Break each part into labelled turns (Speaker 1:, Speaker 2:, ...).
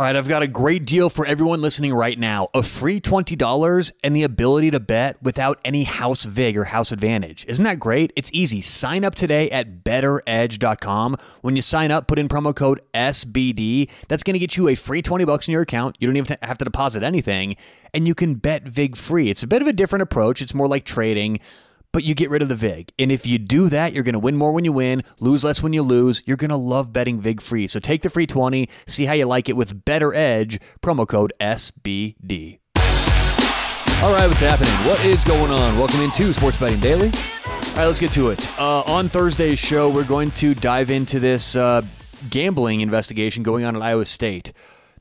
Speaker 1: All right, I've got a great deal for everyone listening right now. A free $20 and the ability to bet without any house vig or house advantage. Isn't that great? It's easy. Sign up today at bettoredge.com. When you sign up, put in promo code SBD. That's going to get you a free 20 bucks in your account. You don't even have to deposit anything, and you can bet vig free. It's a bit of a different approach. It's more like trading but you get rid of the VIG. And if you do that, you're going to win more when you win, lose less when you lose. You're going to love betting VIG free. So take the free 20, see how you like it with BettorEdge, promo code SBD. All right, what's happening? What is going on? Welcome into Sports Betting Daily. All right, let's get to it. Uh, on Thursday's show, we're going to dive into this uh, gambling investigation going on at Iowa State.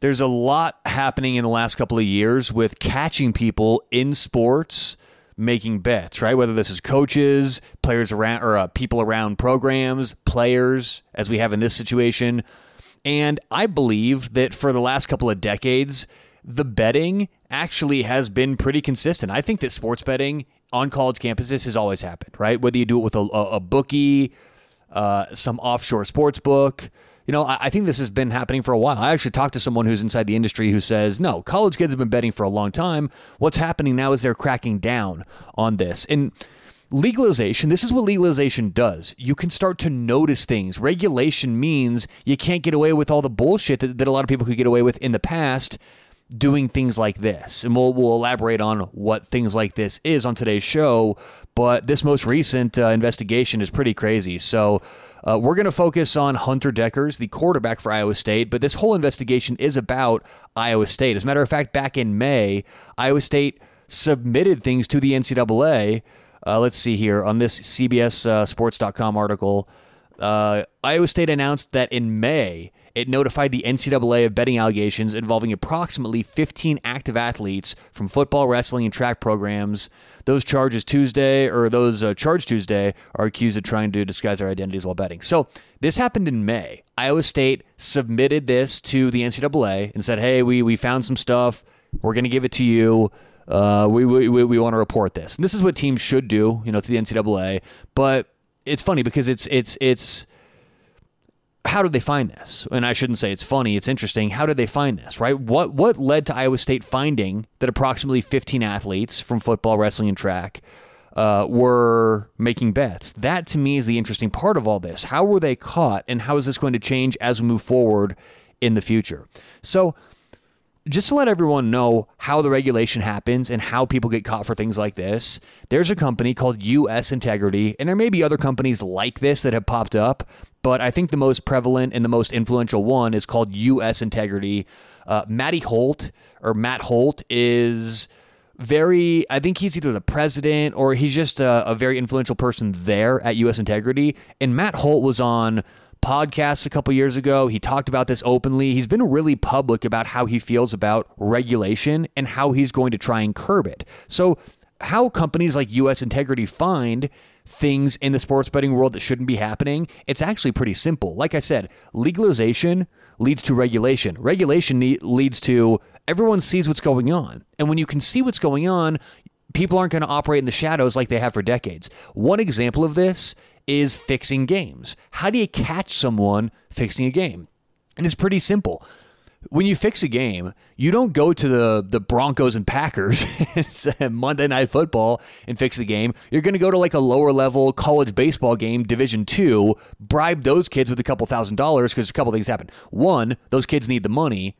Speaker 1: There's a lot happening in the last couple of years with catching people in sports – making bets, right? Whether this is coaches, players around, or uh, people around programs, players, as we have in this situation. And I believe that for the last couple of decades, the betting actually has been pretty consistent. I think that sports betting on college campuses has always happened, right? Whether you do it with a, a bookie, uh, some offshore sports book, you know, I, I think this has been happening for a while. I actually talked to someone who's inside the industry who says, no, college kids have been betting for a long time. What's happening now is they're cracking down on this. And legalization, this is what legalization does. You can start to notice things. Regulation means you can't get away with all the bullshit that, that a lot of people could get away with in the past doing things like this. And we'll, we'll elaborate on what things like this is on today's show. But this most recent uh, investigation is pretty crazy. So, uh, we're going to focus on Hunter Dekkers, the quarterback for Iowa State, but this whole investigation is about Iowa State. As a matter of fact, back in May, Iowa State submitted things to the NCAA. Uh, let's see here on this CBSSports.com uh, article. Uh, Iowa State announced that in May, it notified the NCAA of betting allegations involving approximately 15 active athletes from football, wrestling, and track programs those charges Tuesday or those uh, charged Tuesday are accused of trying to disguise their identities while betting. So this happened in May. Iowa State submitted this to the NCAA and said, "Hey, we we found some stuff. We're going to give it to you. Uh, we we we want to report this." And this is what teams should do, you know, to the NCAA. But it's funny because it's it's it's how did they find this? And I shouldn't say it's funny, it's interesting. How did they find this, right? What what led to Iowa State finding that approximately 15 athletes from football, wrestling, and track uh, were making bets? That to me is the interesting part of all this. How were they caught, and how is this going to change as we move forward in the future? So just to let everyone know how the regulation happens and how people get caught for things like this, there's a company called US Integrity, and there may be other companies like this that have popped up, but I think the most prevalent and the most influential one is called US Integrity. Uh, Matty Holt or Matt Holt is very, I think he's either the president or he's just a, a very influential person there at US Integrity. And Matt Holt was on podcasts a couple years ago. He talked about this openly. He's been really public about how he feels about regulation and how he's going to try and curb it. So, how companies like US Integrity find things in the sports betting world that shouldn't be happening, it's actually pretty simple. Like I said, legalization leads to regulation. Regulation leads to everyone sees what's going on. And when you can see what's going on, people aren't going to operate in the shadows like they have for decades. One example of this is fixing games. How do you catch someone fixing a game? And it's pretty simple. When you fix a game, you don't go to the, the Broncos and Packers Monday Night Football and fix the game. You're going to go to like a lower level college baseball game, Division Two, bribe those kids with a couple thousand dollars because a couple things happen. One, those kids need the money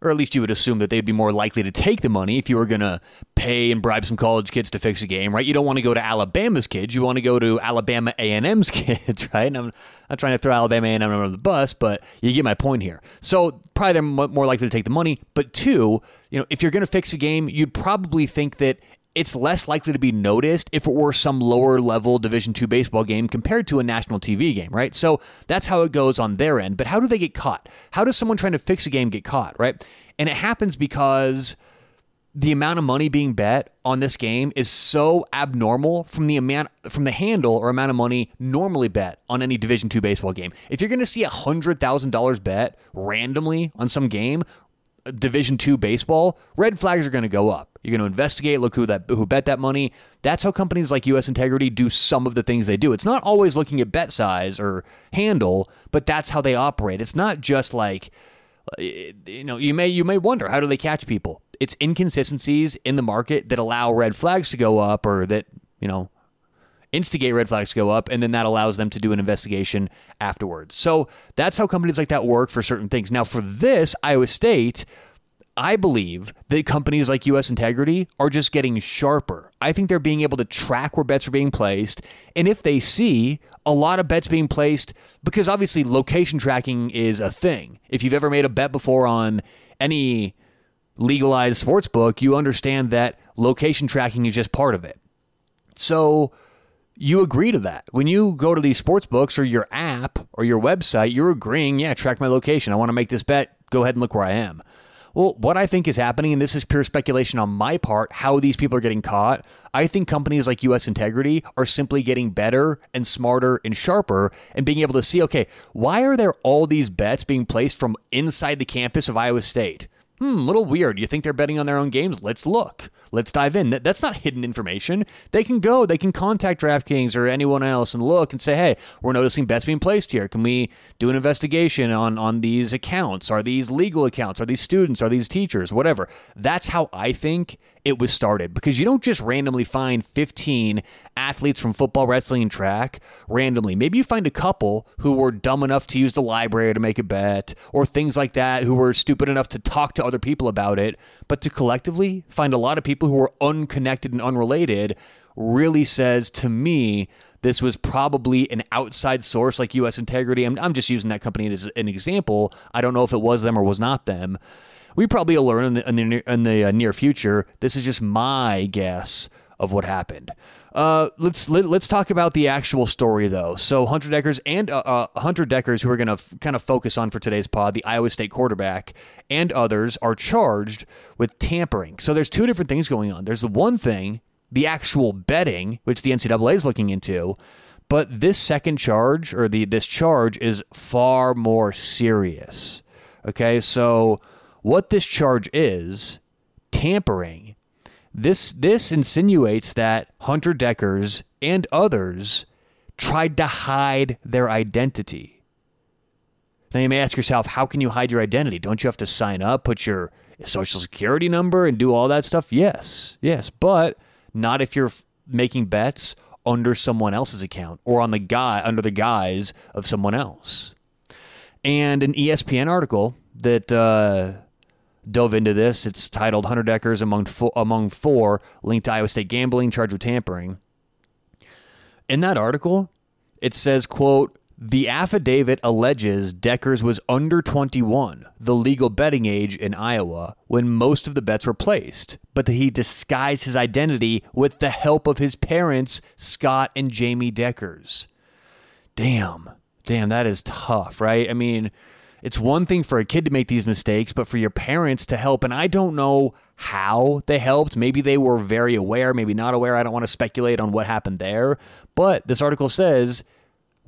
Speaker 1: or at least you would assume that they'd be more likely to take the money if you were going to pay and bribe some college kids to fix a game, right? You don't want to go to Alabama's kids. You want to go to Alabama A&M's kids, right? And I'm not trying to throw Alabama A&M under the bus, but you get my point here. So probably they're more likely to take the money. But two, you know, if you're going to fix a game, you'd probably think that it's less likely to be noticed if it were some lower level division 2 baseball game compared to a national tv game right? So that's how it goes on their end. But how do they get caught? How does someone trying to fix a game get caught right? And it happens because the amount of money being bet on this game is so abnormal from the amount from the handle or amount of money normally bet on any division 2 baseball game. If you're going to see a $100000 bet randomly on some game Division two baseball, red flags are going to go up. You're going to investigate, look who that who bet that money. That's how companies like US Integrity do some of the things they do. It's not always looking at bet size or handle, but that's how they operate. It's not just like eh, you know, you may you may wonder how do they catch people? It's inconsistencies in the market that allow red flags to go up, or that you know instigate red flags to go up, and then that allows them to do an investigation afterwards. So that's how companies like that work for certain things. Now, for this, Iowa State, I believe that companies like US Integrity are just getting sharper. I think they're being able to track where bets are being placed. And if they see a lot of bets being placed, because obviously location tracking is a thing. If you've ever made a bet before on any legalized sports book, you understand that location tracking is just part of it. So you agree to that. When you go to these sports books or your app or your website, you're agreeing, yeah, track my location. I want to make this bet. Go ahead and look where I am. Well, what I think is happening, and this is pure speculation on my part, how these people are getting caught, I think companies like US Integrity are simply getting better and smarter and sharper and being able to see, okay, why are there all these bets being placed from inside the campus of Iowa State? Hmm, a little weird. You think they're betting on their own games? Let's look. Let's dive in. That's not hidden information. They can go, they can contact DraftKings or anyone else and look and say, hey, we're noticing bets being placed here. Can we do an investigation on, on these accounts? Are these legal accounts? Are these students? Are these teachers? Whatever. That's how I think it was started because you don't just randomly find 15 athletes from football, wrestling, and track randomly. Maybe you find a couple who were dumb enough to use the library to make a bet or things like that who were stupid enough to talk to other people about it. But to collectively find a lot of people who were unconnected and unrelated really says to me this was probably an outside source like US Integrity. I'm, I'm just using that company as an example. I don't know if it was them or was not them we probably will learn in the, in the, in the uh, near future. This is just my guess of what happened. Uh, let's let, us let us talk about the actual story though. So Hunter Dekkers and uh, uh, Hunter Dekkers, who we're going to f- kind of focus on for today's pod, the Iowa State quarterback and others are charged with tampering. So there's two different things going on. There's the one thing, the actual betting, which the NCAA is looking into, but this second charge or the this charge is far more serious. Okay, so what this charge is tampering. This this insinuates that Hunter Dekkers and others tried to hide their identity. Now you may ask yourself, how can you hide your identity? Don't you have to sign up, put your social security number and do all that stuff? Yes. Yes, but not if you're making bets under someone else's account or on the guy under the guise of someone else. And an ESPN article that uh, dove into this. It's titled Hunter Dekkers among four, among four linked to Iowa State gambling charged with tampering. In that article, it says, quote, the affidavit alleges Dekkers was under 21, the legal betting age in Iowa, when most of the bets were placed, but that he disguised his identity with the help of his parents, Scott and Jamie Dekkers. Damn. Damn, that is tough, right? I mean, it's one thing for a kid to make these mistakes, but for your parents to help, and I don't know how they helped. Maybe they were very aware, maybe not aware. I don't want to speculate on what happened there. But this article says,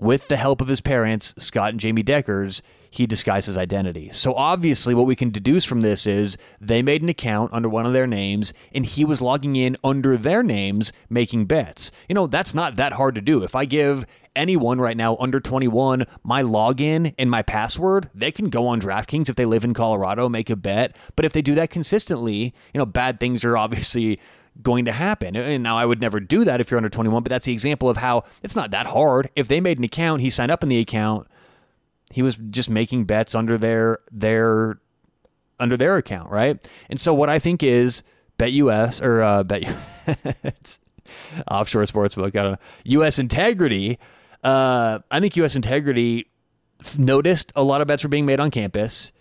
Speaker 1: with the help of his parents, Scott and Jamie Dekkers, he disguised his identity. So obviously, what we can deduce from this is they made an account under one of their names, and he was logging in under their names, making bets. You know, that's not that hard to do. If I give anyone right now under 21 my login and my password, they can go on DraftKings if they live in Colorado, make a bet. But if they do that consistently, you know, bad things are obviously going to happen. And now I would never do that if you're under 21, but that's the example of how it's not that hard. If they made an account, he signed up in the account, he was just making bets under their their under their account, right? And so what I think is Bet US or uh, Bet offshore sportsbook. I don't know. US Integrity. Uh, I think US Integrity noticed a lot of bets were being made on campus.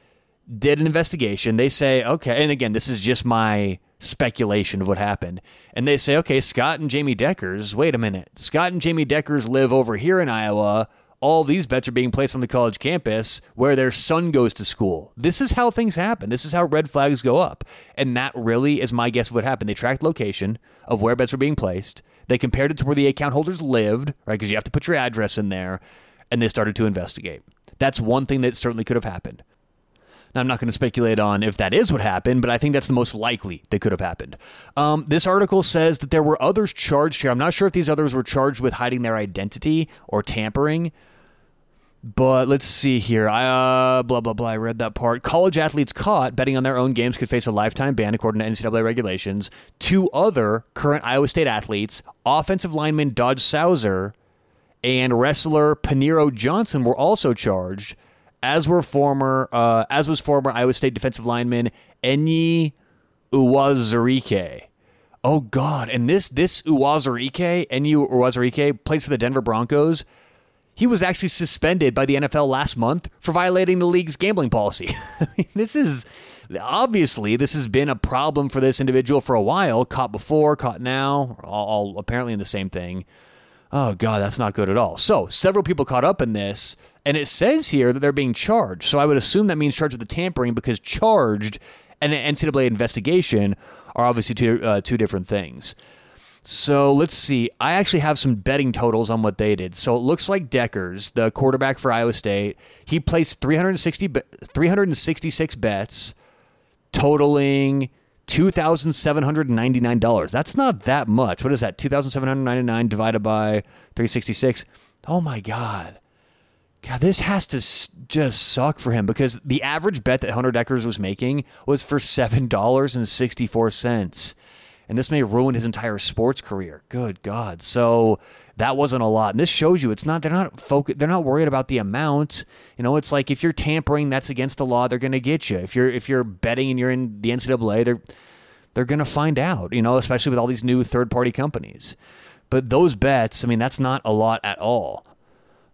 Speaker 1: Did an investigation. They say, okay, and again, this is just my speculation of what happened. And they say, okay, Scott and Jamie Dekkers, Wait a minute, Scott and Jamie Dekkers live over here in Iowa all these bets are being placed on the college campus where their son goes to school. This is how things happen. This is how red flags go up. And that really is my guess of what happened. They tracked location of where bets were being placed. They compared it to where the account holders lived, right? Because you have to put your address in there. And they started to investigate. That's one thing that certainly could have happened. Now, I'm not going to speculate on if that is what happened, but I think that's the most likely that could have happened. Um, this article says that there were others charged here. I'm not sure if these others were charged with hiding their identity or tampering, But let's see here. I, uh, blah, blah, blah. I read that part. College athletes caught betting on their own games could face a lifetime ban, according to NCAA regulations. Two other current Iowa State athletes, offensive lineman Dodge Sauser and wrestler Paniro Johnson, were also charged, as were former, uh, as was former Iowa State defensive lineman Enyi Uwazurike. Oh God! And this this Uwazurike, Enyi Uwazurike, plays for the Denver Broncos he was actually suspended by the NFL last month for violating the league's gambling policy. this is obviously this has been a problem for this individual for a while. Caught before, caught now, all, all apparently in the same thing. Oh god, that's not good at all. So several people caught up in this, and it says here that they're being charged. So I would assume that means charged with the tampering because charged and an NCAA investigation are obviously two uh, two different things. So let's see. I actually have some betting totals on what they did. So it looks like Dekkers, the quarterback for Iowa State, he placed 360 366 bets totaling $2,799. That's not that much. What is that? 2,799 divided by 366. Oh my God. God, this has to just suck for him because the average bet that Hunter Dekkers was making was for $7.64 and this may ruin his entire sports career. Good God! So that wasn't a lot, and this shows you it's not. They're not focused. They're not worried about the amount. You know, it's like if you're tampering, that's against the law. They're going to get you. If you're if you're betting and you're in the NCAA, they're they're going to find out. You know, especially with all these new third party companies. But those bets, I mean, that's not a lot at all.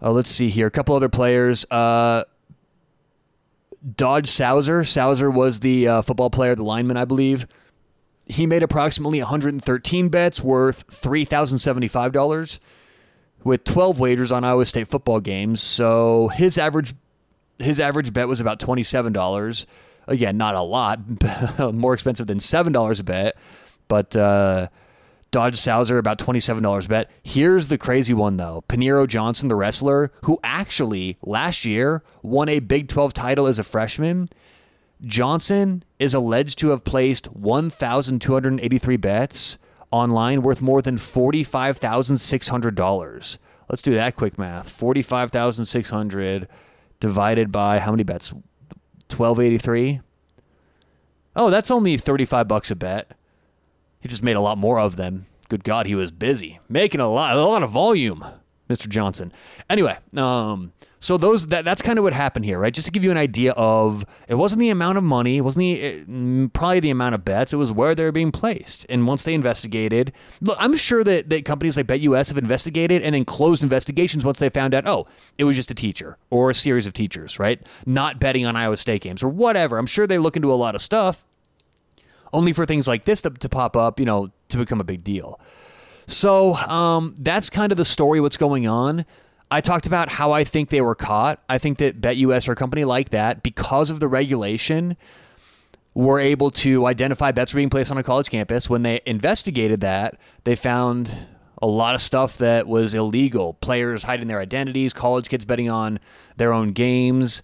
Speaker 1: Uh, let's see here. A couple other players. Uh, Dodge Sauser. Sauser was the uh, football player, the lineman, I believe he made approximately 113 bets worth $3,075 with 12 wagers on Iowa State football games. So his average his average bet was about $27. Again, not a lot, more expensive than $7 a bet, but uh, Dodge Sauser about $27 a bet. Here's the crazy one though. Paniro Johnson, the wrestler, who actually last year won a Big 12 title as a freshman, Johnson is alleged to have placed 1,283 bets online worth more than $45,600. Let's do that quick math. 45,600 divided by how many bets? 1283? Oh, that's only 35 bucks a bet. He just made a lot more of them. Good God, he was busy making a lot, a lot of volume, Mr. Johnson. Anyway, um, so those that that's kind of what happened here, right? Just to give you an idea of it wasn't the amount of money, it wasn't the it, mm, probably the amount of bets, it was where they're being placed. And once they investigated, look, I'm sure that, that companies like BetUS have investigated and then closed investigations once they found out, oh, it was just a teacher or a series of teachers, right? Not betting on Iowa State games or whatever. I'm sure they look into a lot of stuff only for things like this to, to pop up, you know, to become a big deal. So um, that's kind of the story, what's going on. I talked about how I think they were caught. I think that BetUS or a company like that, because of the regulation, were able to identify bets were being placed on a college campus. When they investigated that, they found a lot of stuff that was illegal. Players hiding their identities, college kids betting on their own games.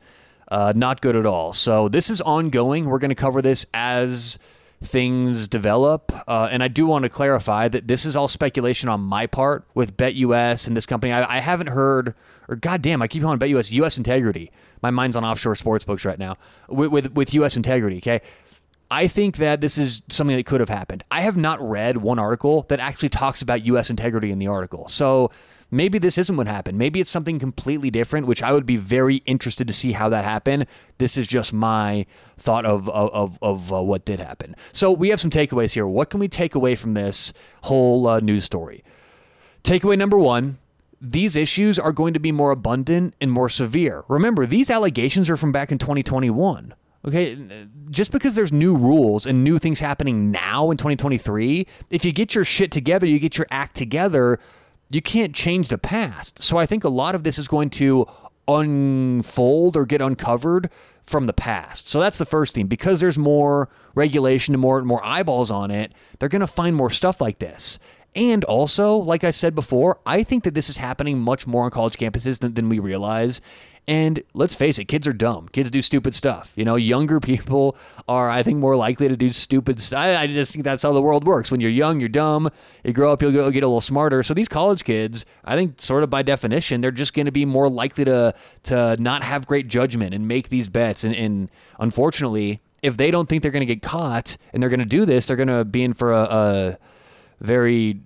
Speaker 1: Uh, not good at all. So this is ongoing. We're going to cover this as things develop. Uh, and I do want to clarify that this is all speculation on my part with BetUS and this company. I, I haven't heard, or goddamn, I keep calling BetUS US Integrity. My mind's on offshore sports books right now with, with, with US Integrity. Okay. I think that this is something that could have happened. I have not read one article that actually talks about U.S. integrity in the article. So maybe this isn't what happened. Maybe it's something completely different, which I would be very interested to see how that happened. This is just my thought of of, of, uh, what did happen. So we have some takeaways here. What can we take away from this whole uh, news story? Takeaway number one. These issues are going to be more abundant and more severe. Remember, these allegations are from back in 2021. Okay, just because there's new rules and new things happening now in 2023, if you get your shit together, you get your act together, you can't change the past. So I think a lot of this is going to unfold or get uncovered from the past. So that's the first thing. Because there's more regulation and more more eyeballs on it, they're going to find more stuff like this. And also, like I said before, I think that this is happening much more on college campuses than, than we realize. And let's face it, kids are dumb. Kids do stupid stuff. You know, younger people are, I think, more likely to do stupid stuff. I just think that's how the world works. When you're young, you're dumb. You grow up, you'll get a little smarter. So these college kids, I think, sort of by definition, they're just going to be more likely to to not have great judgment and make these bets. And, and unfortunately, if they don't think they're going to get caught and they're going to do this, they're going to be in for a, a very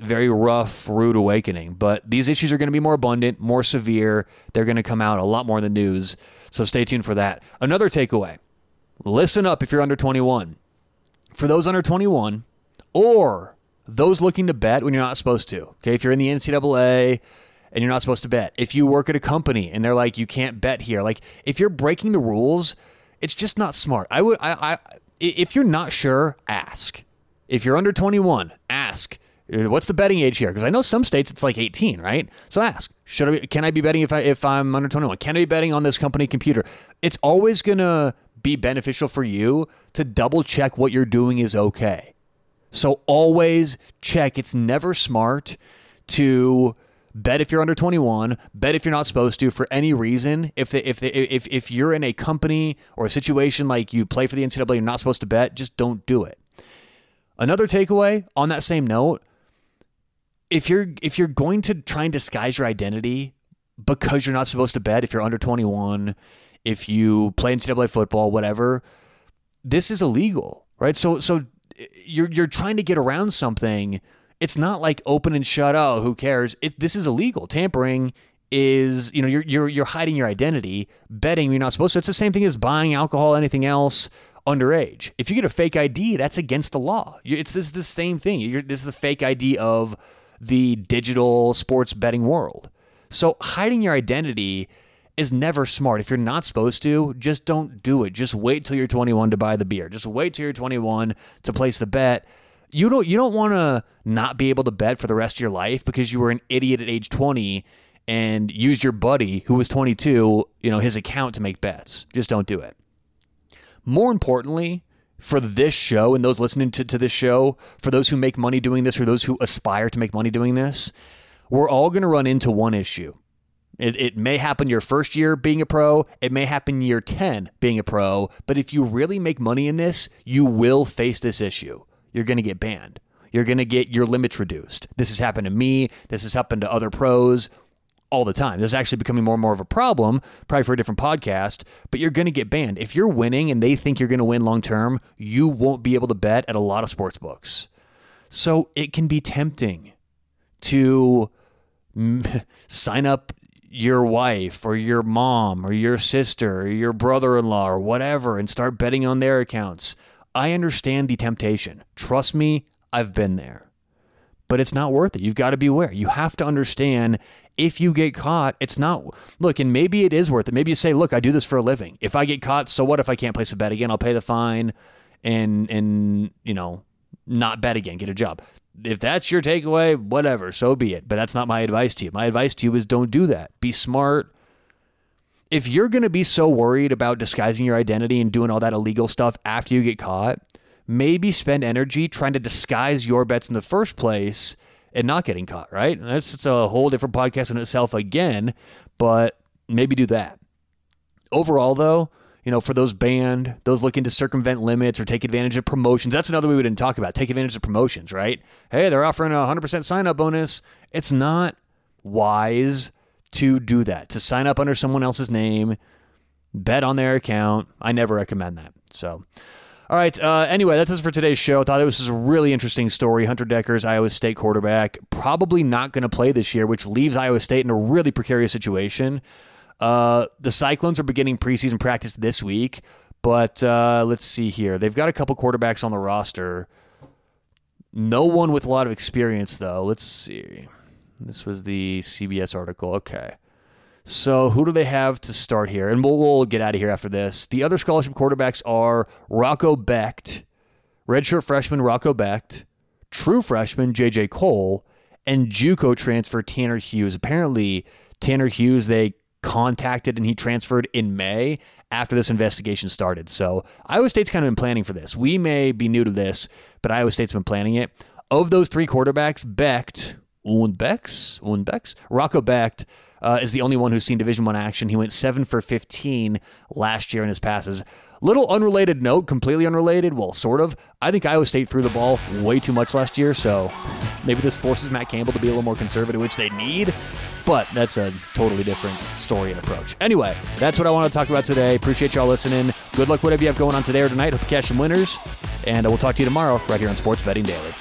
Speaker 1: very rough, rude awakening. But these issues are going to be more abundant, more severe. They're going to come out a lot more in the news. So stay tuned for that. Another takeaway listen up if you're under 21. For those under 21 or those looking to bet when you're not supposed to, okay, if you're in the NCAA and you're not supposed to bet, if you work at a company and they're like, you can't bet here, like if you're breaking the rules, it's just not smart. I would, I, I, if you're not sure, ask. If you're under 21, ask uh, what's the betting age here? Because I know some states it's like 18, right? So ask, should I? Can I be betting if I if I'm under 21? Can I be betting on this company computer? It's always gonna be beneficial for you to double check what you're doing is okay. So always check. It's never smart to bet if you're under 21, bet if you're not supposed to for any reason. If if if if you're in a company or a situation like you play for the NCAA, you're not supposed to bet. Just don't do it. Another takeaway on that same note if you're if you're going to try and disguise your identity because you're not supposed to bet if you're under 21, if you play NCAA football, whatever, this is illegal, right? So so you're you're trying to get around something. It's not like open and shut. Oh, who cares? This is illegal. Tampering is you know you're you're you're hiding your identity. Betting you're not supposed to. It's the same thing as buying alcohol, anything else underage. If you get a fake ID, that's against the law. It's this is the same thing. You're, this is the fake ID of the digital sports betting world. So hiding your identity is never smart. If you're not supposed to, just don't do it. Just wait till you're 21 to buy the beer. Just wait till you're 21 to place the bet. You don't you don't want to not be able to bet for the rest of your life because you were an idiot at age 20 and used your buddy who was 22, you know, his account to make bets. Just don't do it. More importantly, for this show and those listening to, to this show, for those who make money doing this or those who aspire to make money doing this, we're all going to run into one issue. It, it may happen your first year being a pro, it may happen year 10 being a pro, but if you really make money in this, you will face this issue. You're going to get banned. You're going to get your limits reduced. This has happened to me. This has happened to other pros all the time. This is actually becoming more and more of a problem, probably for a different podcast, but you're going to get banned. If you're winning and they think you're going to win long term, you won't be able to bet at a lot of sports books. So it can be tempting to sign up your wife or your mom or your sister or your brother in law or whatever and start betting on their accounts. I understand the temptation. Trust me, I've been there but it's not worth it. You've got to be aware. You have to understand if you get caught, it's not look, and maybe it is worth it. Maybe you say, look, I do this for a living. If I get caught, so what if I can't place a bet again? I'll pay the fine and and you know, not bet again, get a job. If that's your takeaway, whatever, so be it. But that's not my advice to you. My advice to you is don't do that. Be smart. If you're going to be so worried about disguising your identity and doing all that illegal stuff after you get caught, maybe spend energy trying to disguise your bets in the first place and not getting caught, right? That's it's a whole different podcast in itself again, but maybe do that. Overall, though, you know, for those banned, those looking to circumvent limits or take advantage of promotions, that's another way we didn't talk about. Take advantage of promotions, right? Hey, they're offering a 100% sign up bonus. It's not wise to do that, to sign up under someone else's name, bet on their account. I never recommend that. So, all right. Uh, anyway, that's it for today's show. I thought it was a really interesting story. Hunter Dekkers, Iowa State quarterback, probably not going to play this year, which leaves Iowa State in a really precarious situation. Uh, the Cyclones are beginning preseason practice this week, but uh, let's see here. They've got a couple quarterbacks on the roster. No one with a lot of experience, though. Let's see. This was the CBS article. Okay. So who do they have to start here? And we'll, we'll get out of here after this. The other scholarship quarterbacks are Rocco Becht, redshirt freshman Rocco Becht, true freshman J.J. Kohl, and JUCO transfer Tanner Hughes. Apparently, Tanner Hughes they contacted and he transferred in May after this investigation started. So Iowa State's kind of been planning for this. We may be new to this, but Iowa State's been planning it. Of those three quarterbacks, Becht, und Becks, Rocco Becht uh, is the only one who's seen Division One action. He went seven for 15 last year in his passes. Little unrelated note, completely unrelated. Well, sort of. I think Iowa State threw the ball way too much last year, so maybe this forces Matt Campbell to be a little more conservative, which they need. But that's a totally different story and approach. Anyway, that's what I want to talk about today. Appreciate y'all listening. Good luck, whatever you have going on today or tonight. Hope you catch some winners. And we'll talk to you tomorrow right here on Sports Betting Daily.